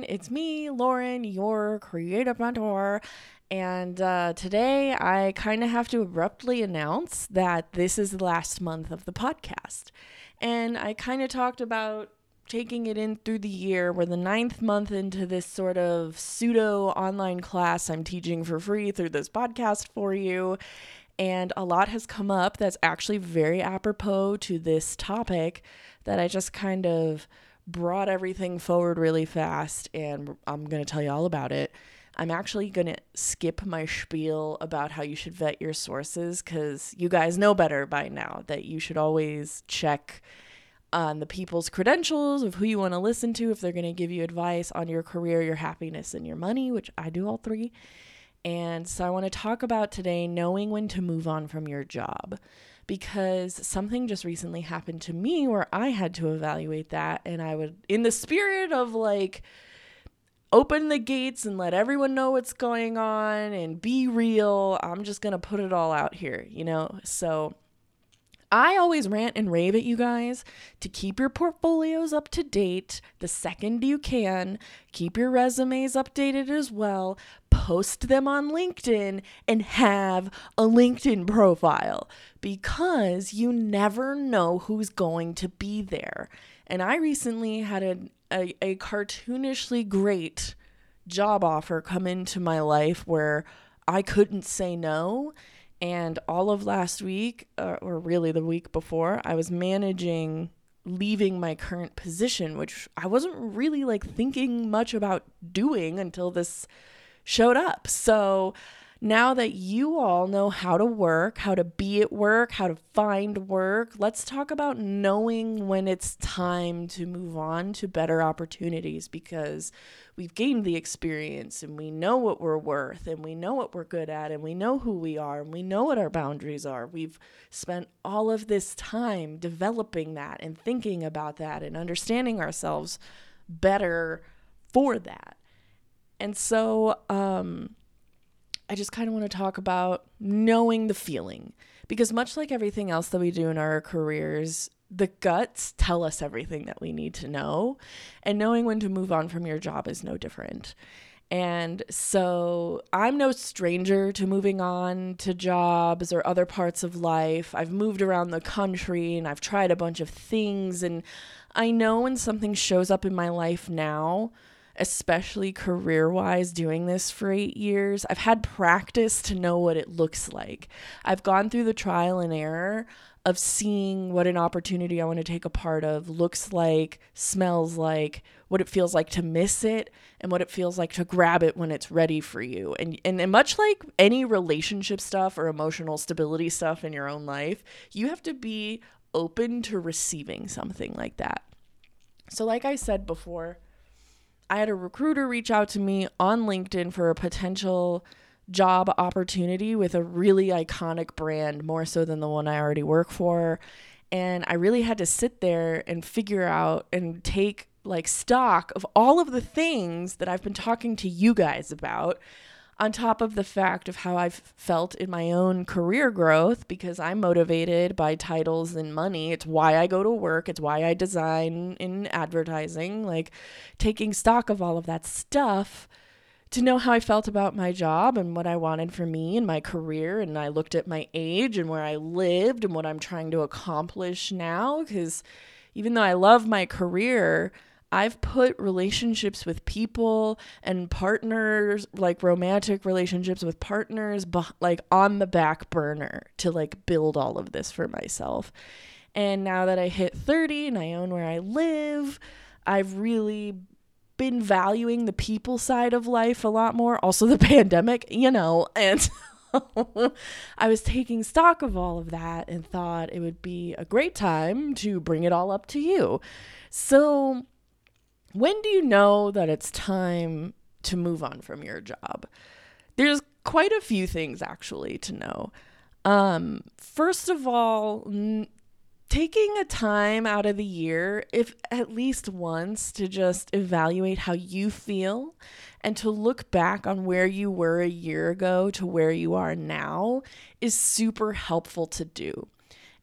everyone. It's me, Lauren, your creative mentor. And uh, today I kind of have to abruptly announce that this is the last month of the podcast. And I kind of talked about taking it in through the year. We're the ninth month into this sort of pseudo online class I'm teaching for free through this podcast for you. And a lot has come up that's actually very apropos to this topic that I just kind of brought everything forward really fast, and I'm going to tell you all about it. I'm actually going to skip my spiel about how you should vet your sources because you guys know better by now that you should always check on the people's credentials of who you want to listen to if they're going to give you advice on your career, your happiness, and your money, which I do all three. And so I want to talk about today knowing when to move on from your job because something just recently happened to me where I had to evaluate that. And I would, in the spirit of like, open the gates and let everyone know what's going on and be real, I'm just going to put it all out here, you know? So I always rant and rave at you guys to keep your portfolios up to date the second you can. Keep your resumes updated as well. Post them on LinkedIn and have a LinkedIn profile because you never know who's going to be there. And I recently had a, a, a cartoonishly great job offer come into my life where I couldn't say no and all of last week, uh, or really the week before, I was managing leaving my current position, which I wasn't really like thinking much about doing until this showed up. So now that you all know how to work, how to be at work, how to find work, let's talk about knowing when it's time to move on to better opportunities because we've gained the experience and we know what we're worth and we know what we're good at and we know who we are and we know what our boundaries are. We've spent all of this time developing that and thinking about that and understanding ourselves better for that. And so, um, I just kind of want to talk about knowing the feeling because much like everything else that we do in our careers, the guts tell us everything that we need to know, and knowing when to move on from your job is no different. And so I'm no stranger to moving on to jobs or other parts of life. I've moved around the country and I've tried a bunch of things. And I know when something shows up in my life now especially career wise, doing this for eight years. I've had practice to know what it looks like. I've gone through the trial and error of seeing what an opportunity I want to take a part of looks like, smells like, what it feels like to miss it, and what it feels like to grab it when it's ready for you. And, and, and much like any relationship stuff or emotional stability stuff in your own life, you have to be open to receiving something like that. So, like I said before, I had a recruiter reach out to me on LinkedIn for a potential job opportunity with a really iconic brand, more so than the one I already work for. And I really had to sit there and figure out and take like stock of all of the things that I've been talking to you guys about on top of the fact of how I've felt in my own career growth because I'm motivated by titles and money. It's why I go to work, it's why I design in advertising, like taking stock of all of that stuff to know how I felt about my job and what I wanted for me and my career. And I looked at my age and where I lived and what I'm trying to accomplish now. Because even though I love my career, I've put relationships with people and partners, like romantic relationships with partners, like on the back burner to like build all of this for myself. And now that I hit 30 and I own where I live, I've really been valuing the people side of life a lot more. Also, the pandemic, you know, and. I was taking stock of all of that and thought it would be a great time to bring it all up to you. So, when do you know that it's time to move on from your job? There's quite a few things actually to know. Um, first of all, n- taking a time out of the year, if at least once, to just evaluate how you feel and to look back on where you were a year ago to where you are now is super helpful to do.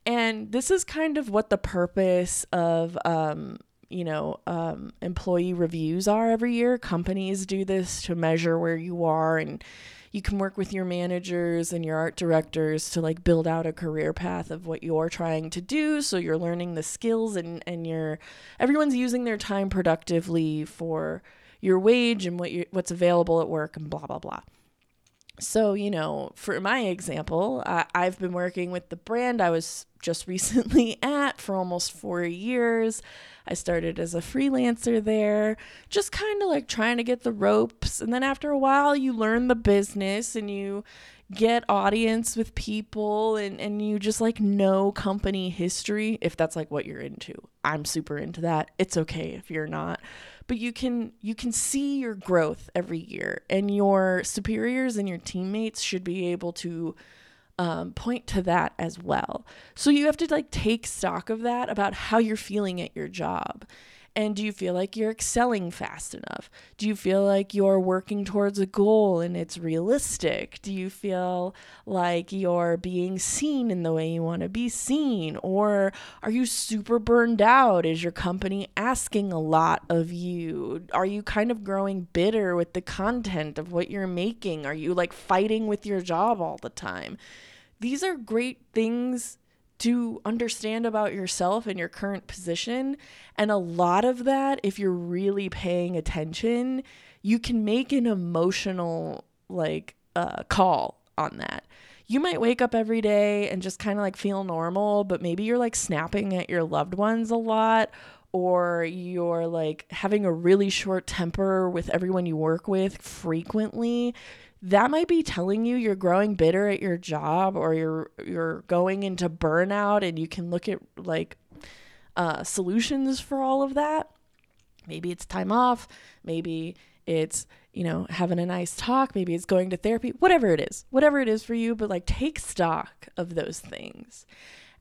And this is kind of what the purpose of um, you know, um, employee reviews are every year. Companies do this to measure where you are and you can work with your managers and your art directors to like build out a career path of what you're trying to do so you're learning the skills and and you're everyone's using their time productively for your wage and what you what's available at work and blah blah blah so you know for my example uh, i've been working with the brand i was just recently at for almost four years I started as a freelancer there, just kind of like trying to get the ropes. And then after a while, you learn the business and you get audience with people and, and you just like know company history if that's like what you're into. I'm super into that. It's okay if you're not. But you can you can see your growth every year and your superiors and your teammates should be able to um, point to that as well. So you have to like take stock of that about how you're feeling at your job. And do you feel like you're excelling fast enough? Do you feel like you're working towards a goal and it's realistic? Do you feel like you're being seen in the way you want to be seen? Or are you super burned out? Is your company asking a lot of you? Are you kind of growing bitter with the content of what you're making? Are you like fighting with your job all the time? These are great things to understand about yourself and your current position. And a lot of that, if you're really paying attention, you can make an emotional like uh, call on that. You might wake up every day and just kind of like feel normal, but maybe you're like snapping at your loved ones a lot, or you're like having a really short temper with everyone you work with frequently that might be telling you you're growing bitter at your job or you're you're going into burnout and you can look at like uh, solutions for all of that. Maybe it's time off. Maybe it's you know having a nice talk. Maybe it's going to therapy. Whatever it is. Whatever it is for you but like take stock of those things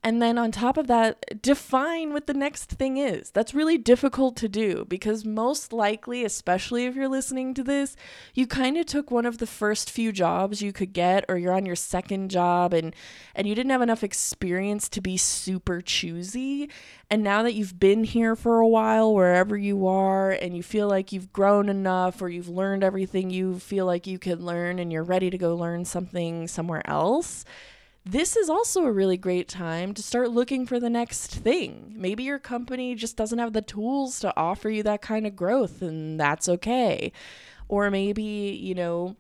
and then on top of that, define what the next thing is. That's really difficult to do because most likely, especially if you're listening to this, you kind of took one of the first few jobs you could get or you're on your second job and and you didn't have enough experience to be super choosy. And now that you've been here for a while wherever you are and you feel like you've grown enough or you've learned everything you feel like you can learn and you're ready to go learn something somewhere else, this is also a really great time to start looking for the next thing. Maybe your company just doesn't have the tools to offer you that kind of growth, and that's okay. Or maybe, you know,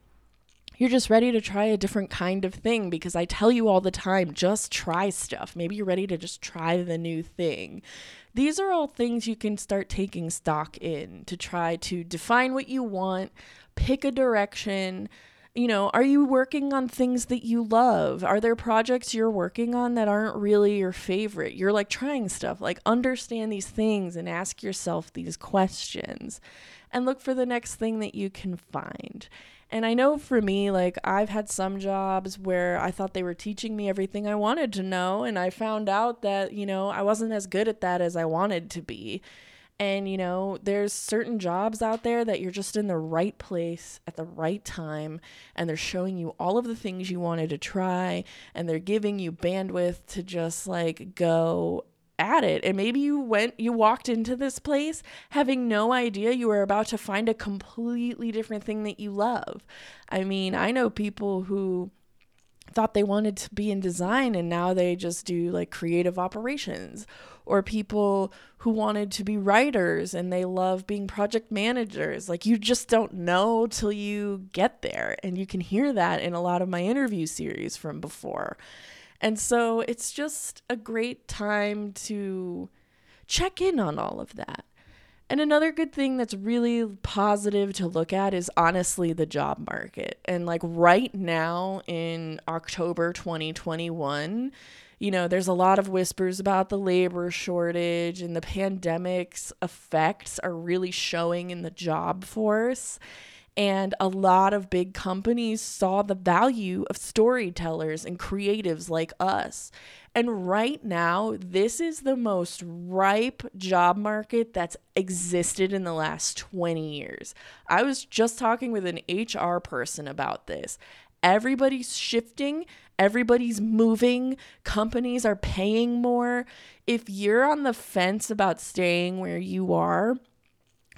you're just ready to try a different kind of thing because I tell you all the time just try stuff. Maybe you're ready to just try the new thing. These are all things you can start taking stock in to try to define what you want, pick a direction you know, are you working on things that you love? Are there projects you're working on that aren't really your favorite? You're like trying stuff. Like understand these things and ask yourself these questions and look for the next thing that you can find. And I know for me, like, I've had some jobs where I thought they were teaching me everything I wanted to know, and I found out that, you know, I wasn't as good at that as I wanted to be. And, you know, there's certain jobs out there that you're just in the right place at the right time, and they're showing you all of the things you wanted to try, and they're giving you bandwidth to just like go at it. And maybe you went, you walked into this place having no idea you were about to find a completely different thing that you love. I mean, I know people who thought they wanted to be in design and now they just do like creative operations or people who wanted to be writers and they love being project managers. Like you just don't know till you get there. And you can hear that in a lot of my interview series from before. And so it's just a great time to check in on all of that. And another good thing that's really positive to look at is honestly the job market. And like right now in October 2021, you know, there's a lot of whispers about the labor shortage and the pandemic's effects are really showing in the job force. And a lot of big companies saw the value of storytellers and creatives like us. And right now, this is the most ripe job market that's existed in the last 20 years. I was just talking with an HR person about this everybody's shifting, everybody's moving, companies are paying more. If you're on the fence about staying where you are,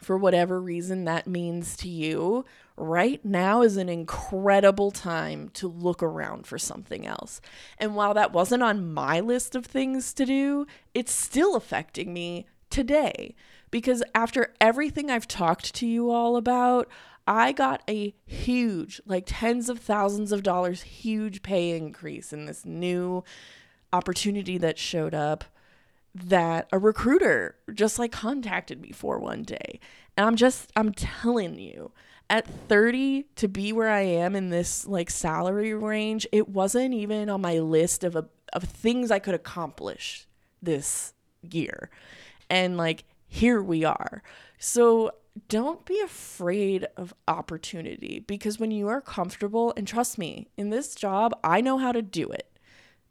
for whatever reason that means to you, right now is an incredible time to look around for something else. And while that wasn't on my list of things to do, it's still affecting me today. Because after everything I've talked to you all about, I got a huge, like tens of thousands of dollars, huge pay increase in this new opportunity that showed up that a recruiter just like contacted me for one day. And I'm just, I'm telling you, at 30 to be where I am in this like salary range, it wasn't even on my list of a, of things I could accomplish this year. And like here we are. So don't be afraid of opportunity because when you are comfortable and trust me, in this job, I know how to do it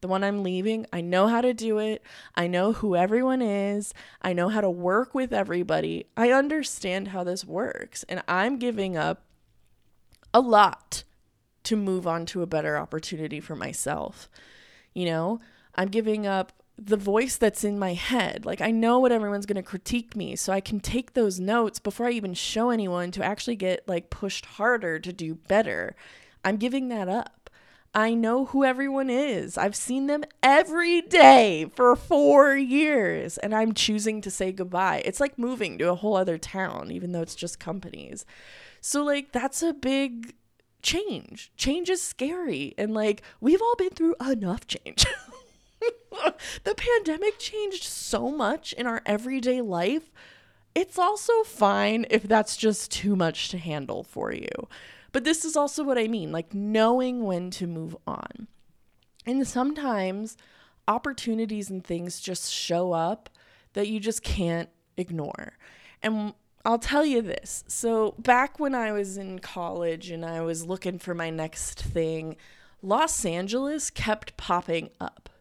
the one I'm leaving, I know how to do it. I know who everyone is. I know how to work with everybody. I understand how this works. And I'm giving up a lot to move on to a better opportunity for myself. You know, I'm giving up the voice that's in my head. Like, I know what everyone's going to critique me, so I can take those notes before I even show anyone to actually get like pushed harder to do better. I'm giving that up. I know who everyone is. I've seen them every day for four years, and I'm choosing to say goodbye. It's like moving to a whole other town, even though it's just companies. So, like, that's a big change. Change is scary. And, like, we've all been through enough change. the pandemic changed so much in our everyday life. It's also fine if that's just too much to handle for you. But this is also what I mean like knowing when to move on. And sometimes opportunities and things just show up that you just can't ignore. And I'll tell you this. So, back when I was in college and I was looking for my next thing, Los Angeles kept popping up.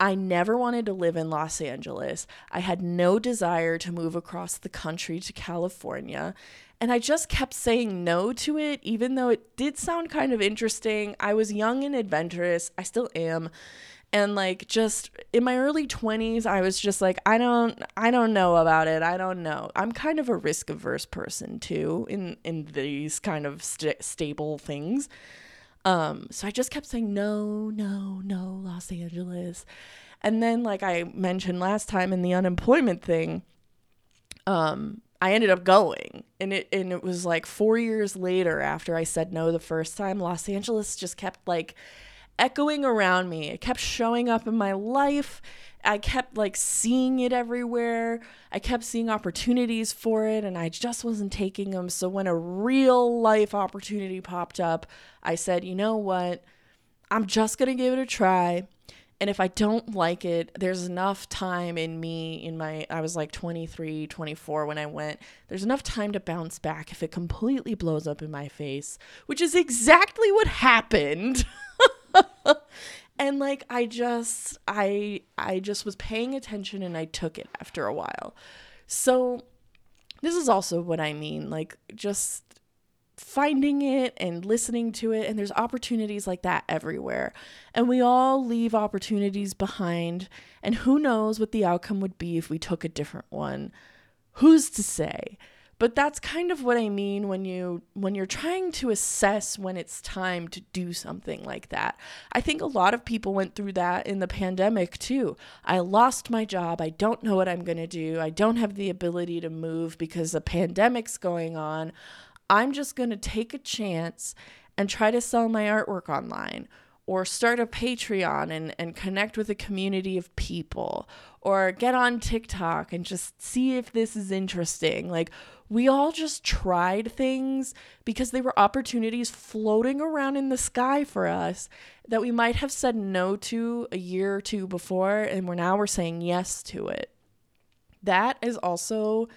I never wanted to live in Los Angeles. I had no desire to move across the country to California. And I just kept saying no to it, even though it did sound kind of interesting. I was young and adventurous. I still am. And like just in my early 20s, I was just like, I don't I don't know about it. I don't know. I'm kind of a risk averse person too in in these kind of st- stable things. Um, so I just kept saying no, no, no, Los Angeles. And then like I mentioned last time in the unemployment thing, um, I ended up going. And it and it was like 4 years later after I said no the first time, Los Angeles just kept like echoing around me. It kept showing up in my life. I kept like seeing it everywhere. I kept seeing opportunities for it and I just wasn't taking them. So when a real life opportunity popped up, I said, "You know what? I'm just going to give it a try." and if I don't like it, there's enough time in me in my I was like 23, 24 when I went. There's enough time to bounce back if it completely blows up in my face, which is exactly what happened. and like I just I I just was paying attention and I took it after a while. So this is also what I mean, like just finding it and listening to it. And there's opportunities like that everywhere. And we all leave opportunities behind. And who knows what the outcome would be if we took a different one? Who's to say? But that's kind of what I mean when you when you're trying to assess when it's time to do something like that. I think a lot of people went through that in the pandemic too. I lost my job. I don't know what I'm going to do. I don't have the ability to move because the pandemic's going on. I'm just going to take a chance and try to sell my artwork online or start a Patreon and, and connect with a community of people or get on TikTok and just see if this is interesting. Like, we all just tried things because they were opportunities floating around in the sky for us that we might have said no to a year or two before, and we're now we're saying yes to it. That is also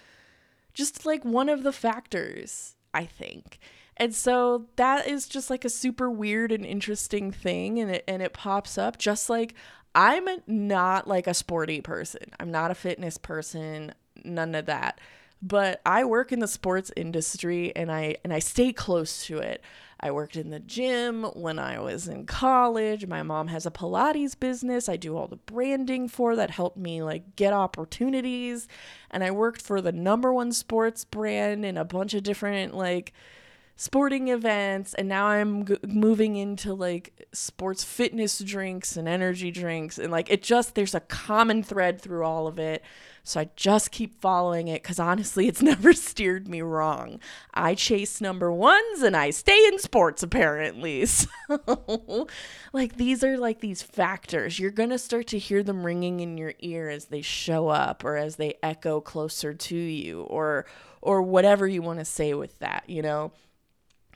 just like one of the factors I think. And so that is just like a super weird and interesting thing and it and it pops up just like I'm not like a sporty person. I'm not a fitness person, none of that. But I work in the sports industry and I and I stay close to it. I worked in the gym when I was in college. My mom has a Pilates business. I do all the branding for that helped me like get opportunities. And I worked for the number one sports brand in a bunch of different like sporting events and now I'm g- moving into like sports fitness drinks and energy drinks and like it just there's a common thread through all of it so I just keep following it because honestly, it's never steered me wrong. I chase number ones and I stay in sports, apparently. So, like, these are like these factors. You're to start to hear them ringing in your ear as they show up or as they echo closer to you or, or whatever you want to say with that, you know?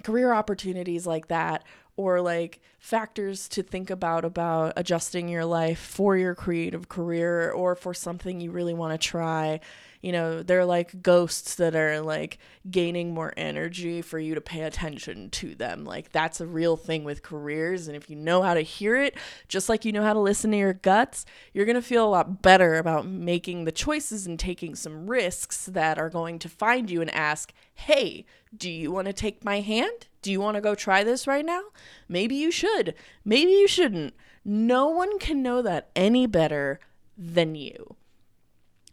Career opportunities like that or like factors to think about about adjusting your life for your creative career or for something you really want to try. You know they're like ghosts that are like gaining more energy for you to pay attention to them. Like that's a real thing with careers and if you know how to hear it just like you know how to listen to your guts you're going to feel a lot better about making the choices and taking some risks that are going to find you and ask hey do you want to take my hand? Do you want to go try this right now? Maybe you should maybe you shouldn't. No one can know that any better than you.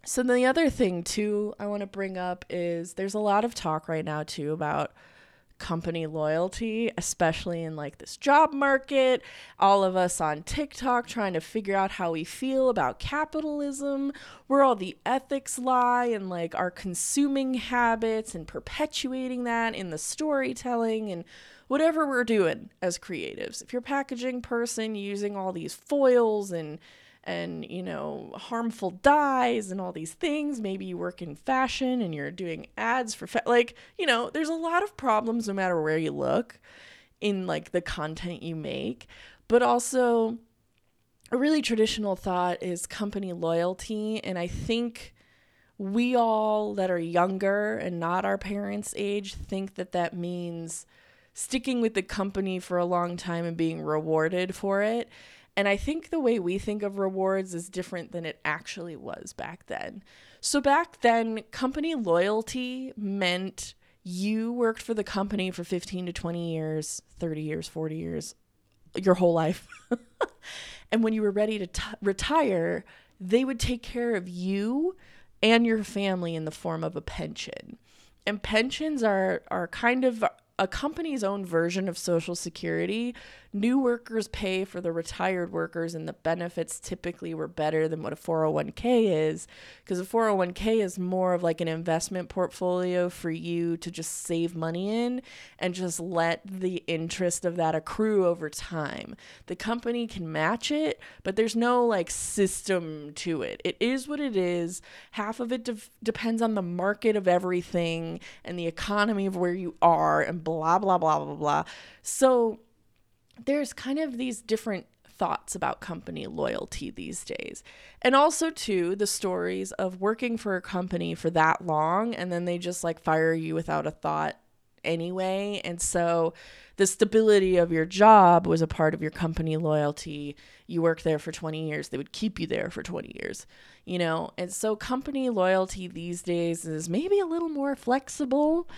So the other thing too I want to bring up is there's a lot of talk right now too about company loyalty, especially in like this job market. All of us on TikTok trying to figure out how we feel about capitalism, where all the ethics lie and like our consuming habits and perpetuating that in the storytelling and whatever we're doing as creatives. If you're a packaging person using all these foils and and you know harmful dyes and all these things. Maybe you work in fashion and you're doing ads for fa- like you know there's a lot of problems no matter where you look in like the content you make. But also a really traditional thought is company loyalty. And i think we all that are younger and not our parents age think that that means sticking with the company for a long time and being rewarded for it and I think the way we think of rewards is different than it actually was back then. So back then, company loyalty meant you worked for the company for 15 to 20 years, 30 years, 40 years, your whole life. and when you were ready to t- retire, they would take care of you and your family in the form of a pension. And pensions are are kind of a company's own version of Social Security. New workers pay for the retired workers, and the benefits typically were better than what a 401k is because a 401k is more of like an investment portfolio for you to just save money in and just let the interest of that accrue over time. The company can match it, but there's no like system to it. It is what it is. Half of it de- depends on the market of everything and the economy of where you are and blah, blah, blah, blah, blah. So there's kind of these different thoughts about company loyalty these days. And also too the stories of working for a company for that long and then they just like fire you without a thought anyway. And so the stability of your job was a part of your company loyalty. You worked there for 20 years, they would keep you there for 20 years, you know? And so company loyalty these days is maybe a little more flexible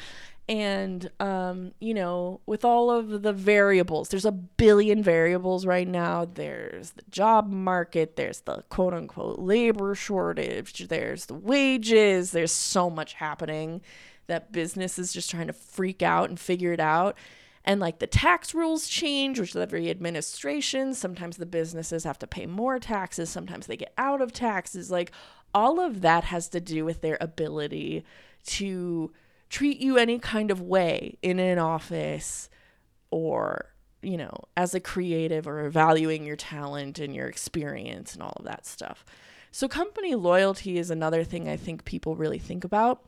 and um, you know with all of the variables there's a billion variables right now. There's the job market there's the quote unquote labor shortage there's the wages there's so much happening that business is just trying to freak out and figure it out. And like the tax rules change which every administration. Sometimes the businesses have to pay more taxes. Sometimes they get out of taxes. Like all of that has to do with their ability to treat you any kind of way in an office or you know as a creative or valuing your talent and your experience and all of that stuff. So company loyalty is another thing i think people really think about.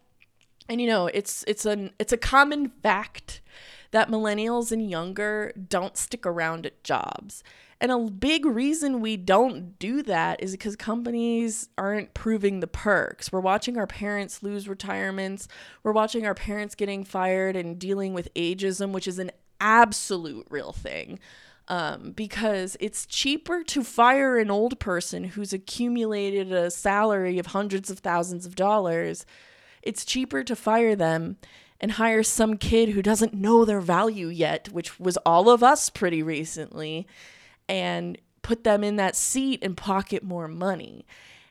And you know it's it's an it's a common fact that millennials and younger don't stick around at jobs and a big reason we don't do that is because companies aren't proving the perks. We're watching our parents lose retirements. We're watching our parents getting fired and dealing with ageism, which is an absolute real thing. Um, because it's cheaper to fire an old person who's accumulated a salary of hundreds of thousands of dollars it's cheaper to fire them and hire some kid who doesn't know their value yet, which was all of us pretty recently, and put them in that seat and pocket more money.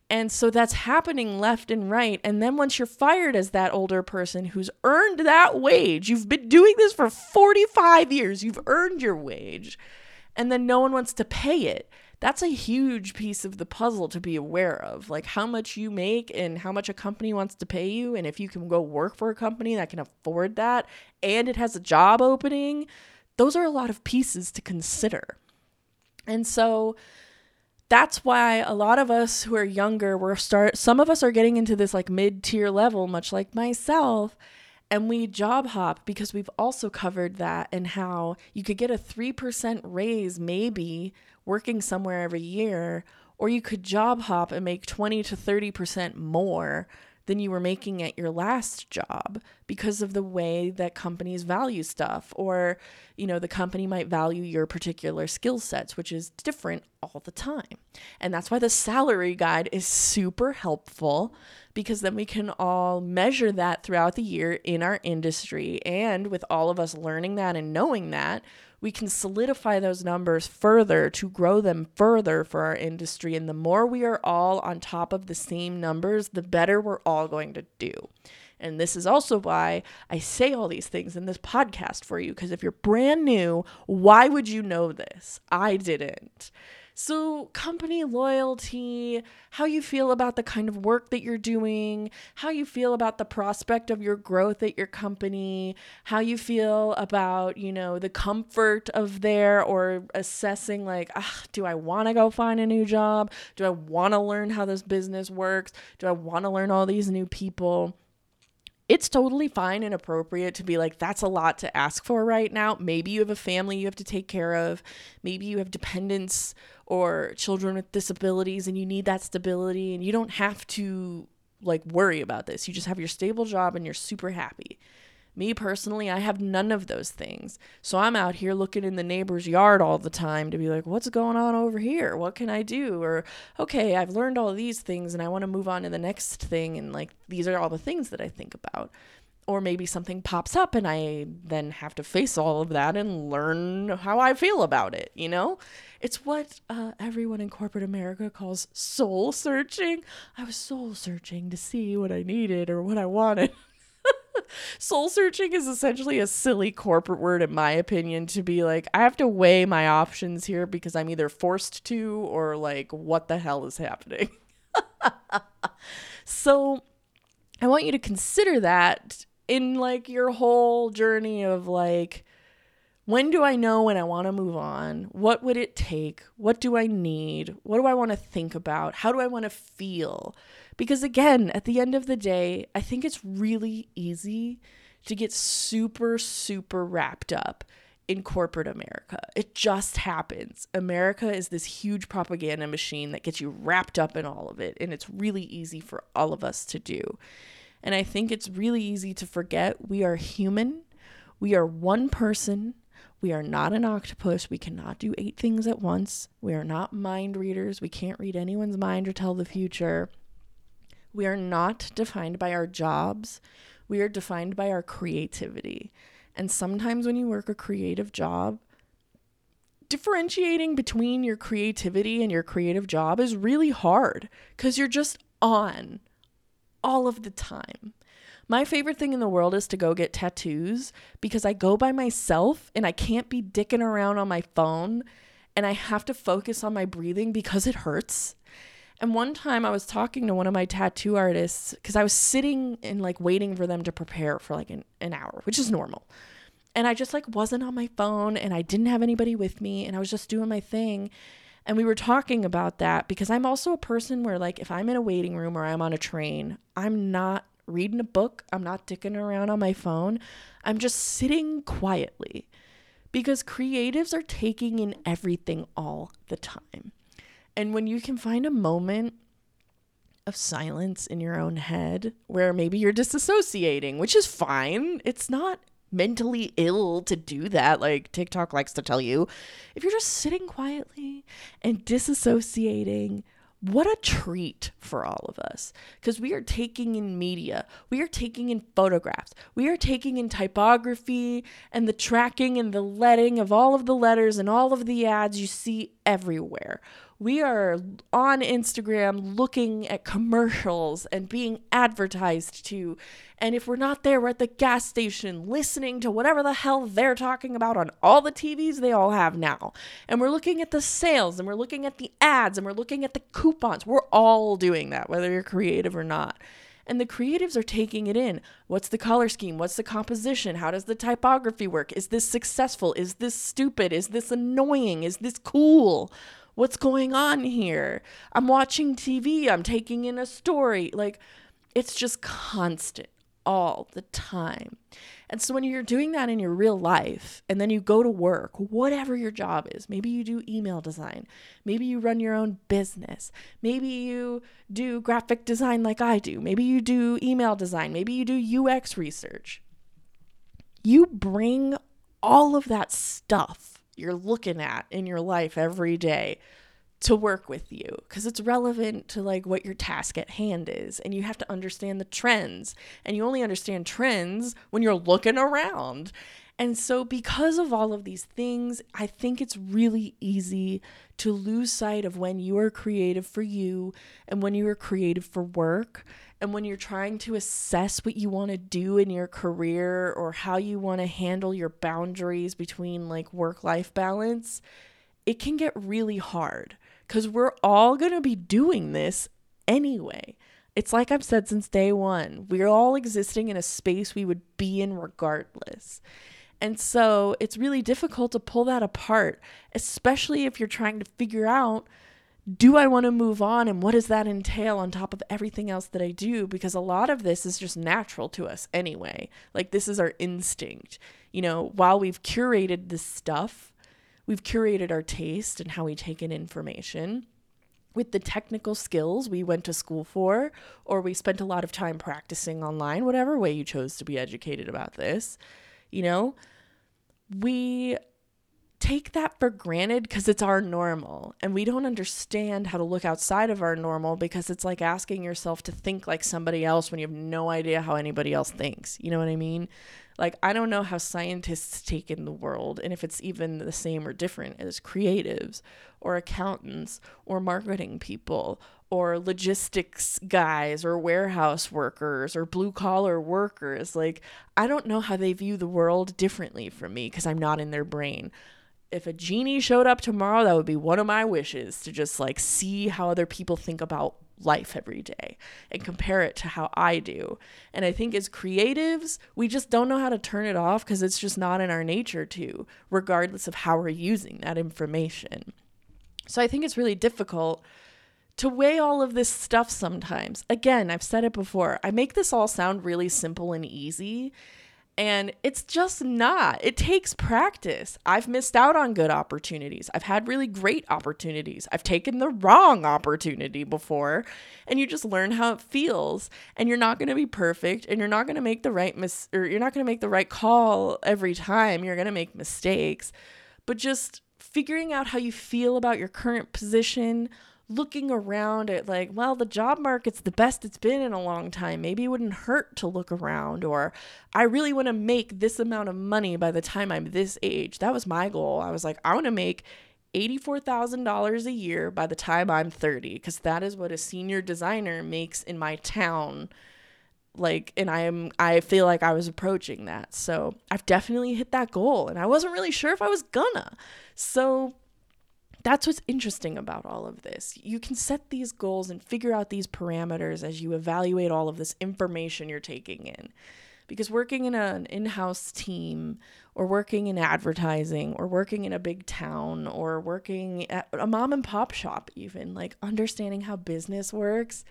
And so that's happening left and right. And then once you're fired as that older person who's earned that wage, you've been doing this for 45 years, you've earned your wage, and then no one wants to pay it. That's a huge piece of the puzzle to be aware of. Like how much you make and how much a company wants to pay you. And if you can go work for a company that can afford that and it has a job opening, those are a lot of pieces to consider. And so, that's why a lot of us who are younger we're start some of us are getting into this like mid-tier level much like myself and we job hop because we've also covered that and how you could get a 3% raise maybe working somewhere every year or you could job hop and make 20 to 30% more than you were making at your last job because of the way that companies value stuff or you know the company might value your particular skill sets which is different all the time and that's why the salary guide is super helpful because then we can all measure that throughout the year in our industry and with all of us learning that and knowing that we can solidify those numbers further to grow them further for our industry. And the more we are all on top of the same numbers, the better we're all going to do. And this is also why I say all these things in this podcast for you. Because if you're brand new, why would you know this? I didn't. So, company loyalty, how you feel about the kind of work that you're doing, how you feel about the prospect of your growth at your company, how you feel about, you know, the comfort of there or assessing like, ah, do I want to go find a new job? Do I want to learn how this business works? Do I want to learn all these new people? It's totally fine and appropriate to be like, that's a lot to ask for right now. Maybe you have a family you have to take care of. Maybe you have dependents or children with disabilities and you need that stability and you don't have to like worry about this. You just have your stable job and you're super happy. Me personally, I have none of those things. So I'm out here looking in the neighbor's yard all the time to be like, what's going on over here? What can I do? Or, okay, I've learned all these things and I want to move on to the next thing. And like, these are all the things that I think about or maybe something pops up and I then have to face all of that and learn how I feel about it, you know? It's what uh, everyone in corporate America calls soul searching. I was soul searching to see what I needed or what I wanted. soul searching is essentially a silly corporate word, in my opinion, to be like, I have to weigh my options here because I'm either forced to or like, what the hell is happening? so I want you to consider that in like your whole journey of like when do I know when I want to move on? What would it take? What do I need? What do I want to think about? How do I want to feel? Because again, at the end of the day, I think it's really easy to get super, super wrapped up in corporate America. It just happens. America is this huge propaganda machine that gets you wrapped up in all of it, and it's really easy for all of us to do. And I think it's really easy to forget we are human. We are one person. We are not an octopus. We cannot do eight things at once. We are not mind readers. We can't read anyone's mind or tell the future. We are not defined by our jobs. We are defined by our creativity. And sometimes when you work a creative job, differentiating between your creativity and your creative job is really hard because you're just on all of the time. My favorite thing in the world is to go get tattoos because I go by myself and I can't be dicking around on my phone and I have to focus on my breathing because it hurts. And one time I was talking to one of my tattoo artists because I was sitting and like waiting for them to prepare for like an, an hour, which is normal. And I just like wasn't on my phone and I didn't have anybody with me and I was just doing my thing. And we were talking about that because I'm also a person where, like, if I'm in a waiting room or I'm on a train, I'm not reading a book, I'm not dicking around on my phone, I'm just sitting quietly because creatives are taking in everything all the time. And when you can find a moment of silence in your own head where maybe you're disassociating, which is fine, it's not mentally ill to do that, like TikTok likes to tell you. If you're just sitting quietly and disassociating what a treat for all of us because we are taking in media, we are taking in photographs, we are taking in typography and the tracking and the leading of all of the letters and all of the ads you see everywhere. We are on Instagram looking at commercials and being advertised to. And if we're not there, we're at the gas station listening to whatever the hell they're talking about on all the TVs they all have now. And we're looking at the sales and we're looking at the ads and we're looking at the coupons. We're all doing that, whether you're creative or not. And the creatives are taking it in. What's the color scheme? What's the composition? How does the typography work? Is this successful? Is this stupid? Is this annoying? Is this cool? What's going on here? I'm watching TV, I'm taking in a story. Like, it's just constant all the time. And so when you're doing that in your real life and then you go to work, whatever your job is, maybe you do email design, maybe you run your own business, maybe you do graphic design like I do, maybe you do email design, maybe you do UX research. You bring all of that stuff you're looking at in your life every day to work with you because it's relevant to like what your task at hand is and you have to understand the trends and you only understand trends when you're looking around. And so because of all of these things i think it's really easy to lose sight of when you are creative for you and when you are creative for work and when you're trying to assess what you want to do in your career or how you want to handle your boundaries between like work life balance, it can get really hard because we're all going to be doing this anyway. It's like I've said since day one we're all existing in a space we would be in regardless. And so it's really difficult to pull that apart, especially if you're trying to figure out do I want to move on and what does that entail on top of everything else that I do? Because a lot of this is just natural to us anyway. Like, this is our instinct. You know, while we've curated this stuff, we've curated our taste and how we take in information with the technical skills we went to school for, or we spent a lot of time practicing online, whatever way you chose to be educated about this, you know, we take that for granted because it's our normal and we don't understand how to look outside of our normal because it's like asking yourself to think like somebody else when you have no idea how anybody else thinks you know what i mean? Like i don't know how scientists take in the world and if it's even the same or different as creatives or accountants or marketing people or logistics guys or warehouse workers or blue collar workers. Like i don't know how they view the world differently from me because i'm not in their brain if a genie showed up tomorrow, that would be one of my wishes to just like see how other people think about life every day and compare it to how I do. And I think as creatives, we just don't know how to turn it off because it's just not in our nature to, regardless of how we're using that information. So I think it's really difficult to weigh all of this stuff sometimes. Again, I've said it before, I make this all sound really simple and easy. And it's just not. It takes practice. I've missed out on good opportunities. I've had really great opportunities. I've taken the wrong opportunity before, and you just learn how it feels. And you're not going to be perfect, and you're not going to make the right mis or you're not going to make the right call every time. You're going to make mistakes. But just figuring out how you feel about your current position, looking around at like, well, the job market's the best it's been in a long time. Maybe it wouldn't hurt to look around or I really want to make this amount of money by the time I'm this age. That was my goal. I was like, I want to make $84,000 a year by the time I'm 30 because that is what a senior designer makes in my town like and i am i feel like i was approaching that so i've definitely hit that goal and i wasn't really sure if i was gonna so that's what's interesting about all of this. You can set these goals and figure out these parameters as you evaluate all of this information you're taking in. Because working in an in house team, or working in advertising, or working in a big town, or working at a mom and pop shop, even like understanding how business works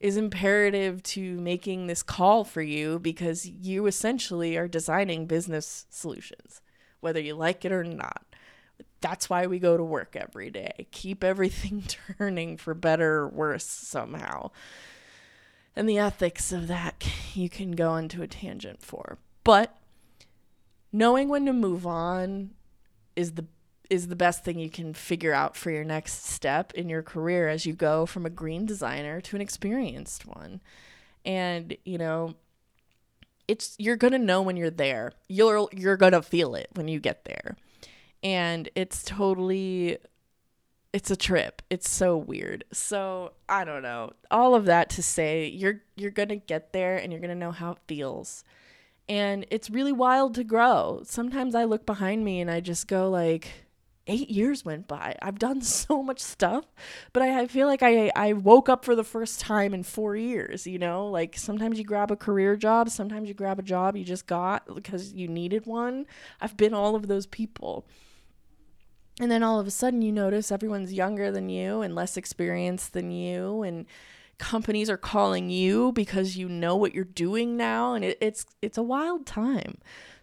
is imperative to making this call for you because you essentially are designing business solutions, whether you like it or not that's why we go to work every day. Keep everything turning for better or worse somehow. And the ethics of that you can go into a tangent for. But knowing when to move on is the is the best thing you can figure out for your next step in your career as you go from a green designer to an experienced one. And, you know, it's you're going to know when you're there. You're you're going to feel it when you get there. And it's totally it's a trip. It's so weird. So, I don't know. All of that to say you're you're going to get there and you're going to know how it feels. And it's really wild to grow. Sometimes I look behind me and I just go like eight years went by. I've done so much stuff, but I, I feel like I, I woke up for the first time in four years, you know? Like sometimes you grab a career job, sometimes you grab a job you just got because you needed one. I've been all of those people. And then all of a sudden you notice everyone's younger than you and less experienced than you and companies are calling you because you know what you're doing now and it, it's it's a wild time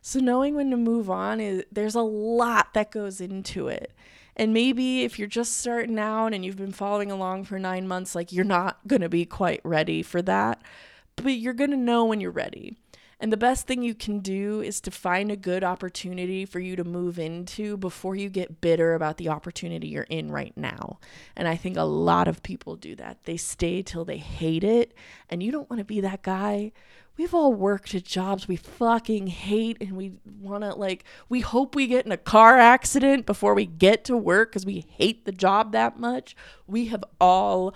so knowing when to move on is there's a lot that goes into it. And maybe if you're just starting out and you've been following along for 9 months like you're not going to be quite ready for that, but you're going to know when you're ready. And the best thing you can do is to find a good opportunity for you to move into before you get bitter about the opportunity you're in right now. And I think a lot of people do that. They stay till they hate it. And you don't want to be that guy we've all worked at jobs we fucking hate and we want to like we hope we get in a car accident before we get to work cuz we hate the job that much. We have all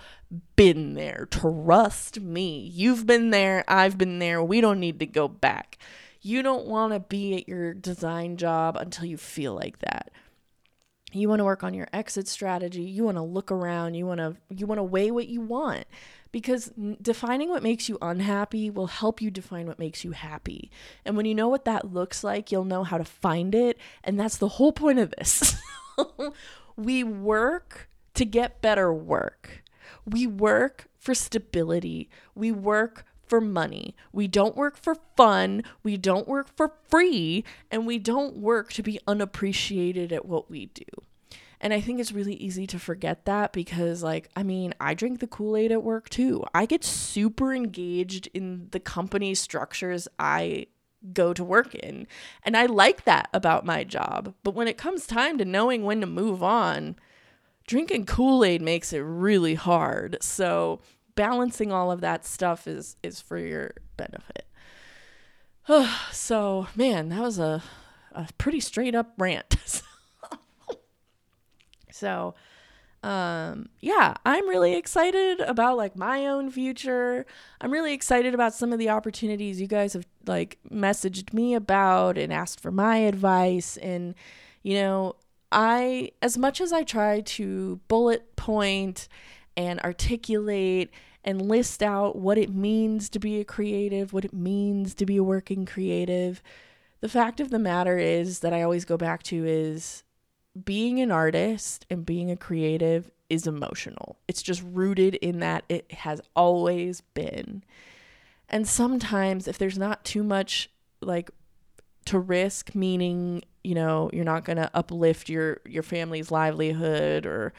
been there. Trust me. You've been there. I've been there. We don't need to go back. You don't want to be at your design job until you feel like that you want to work on your exit strategy you want to look around you want to you want to weigh what you want because defining what makes you unhappy will help you define what makes you happy. And when you know what that looks like, you'll know how to find it. And that's the whole point of this. we work to get better work, we work for stability, we work for money. We don't work for fun. We don't work for free. And we don't work to be unappreciated at what we do. And I think it's really easy to forget that because, like, I mean, I drink the Kool Aid at work too. I get super engaged in the company structures I go to work in. And I like that about my job. But when it comes time to knowing when to move on, drinking Kool Aid makes it really hard. So, balancing all of that stuff is is for your benefit. so, man, that was a a pretty straight up rant. So, um yeah i'm really excited about like my own future i'm really excited about some of the opportunities you guys have like messaged me about and asked for my advice and you know i as much as i try to bullet point and articulate and list out what it means to be a creative what it means to be a working creative the fact of the matter is that i always go back to is being an artist and being a creative is emotional. It's just rooted in that it has always been. And sometimes if there's not too much like to risk meaning, you know, you're not going to uplift your your family's livelihood or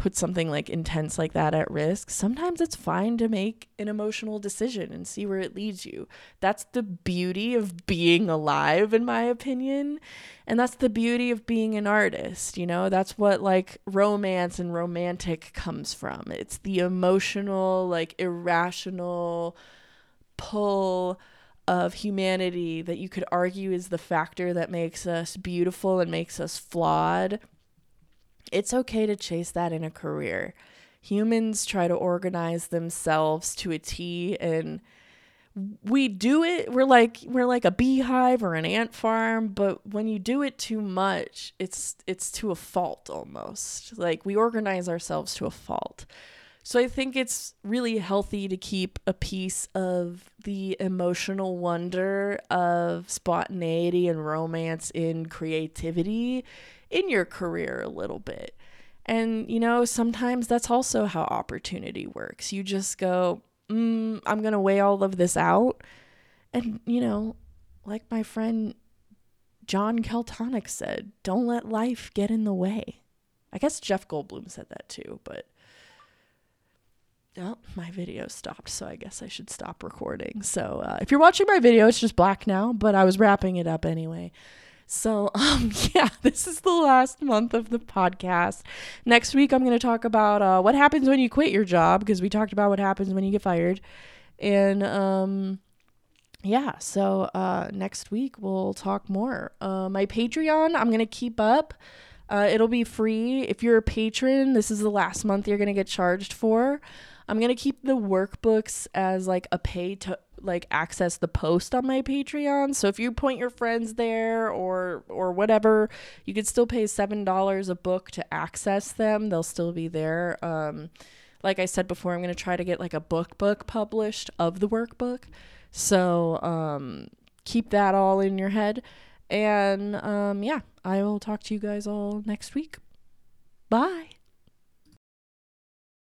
put something like intense like that at risk, sometimes it's fine to make an emotional decision and see where it leads you. That's the beauty of being alive, in my opinion. And that's the beauty of being an artist. You know, that's what like romance and romantic comes from. It's the emotional, like irrational pull of humanity that you could argue is the factor that makes us beautiful and makes us flawed it's okay to chase that in a career. Humans try to organize themselves to a T and we do it we're like we're like a beehive or an ant farm but when you do it too much it's it's to a fault almost like we organize ourselves to a fault so i think it's really healthy to keep a piece of the emotional wonder of spontaneity and romance in creativity in your career a little bit. And, you know, sometimes that's also how opportunity works. You just go, mm, I'm going to weigh all of this out. And, you know, like my friend John Keltonic said, don't let life get in the way. I guess Jeff Goldblum said that too, but oh, my video stopped, so I guess I should stop recording. So uh, if you're watching my video, it's just black now, but I was wrapping it up anyway. So, um, yeah, this is the last month of the podcast. Next week, I'm going to talk about uh, what happens when you quit your job because we talked about what happens when you get fired. And, um, yeah, so uh, next week we'll talk more. Uh, my Patreon, I'm going to keep up. Uh, it'll be free. If you're a patron, this is the last month you're going to get charged for. I'm going to keep the workbooks as like a pay to like access the post on my Patreon. So if you point your friends there or or whatever, you could still pay $7 a book to access them. They'll still be there. Um like I said before, I'm to try to get like a book book published of the workbook. So um keep that all in your head. And um yeah, I will talk to you guys all next week. Bye.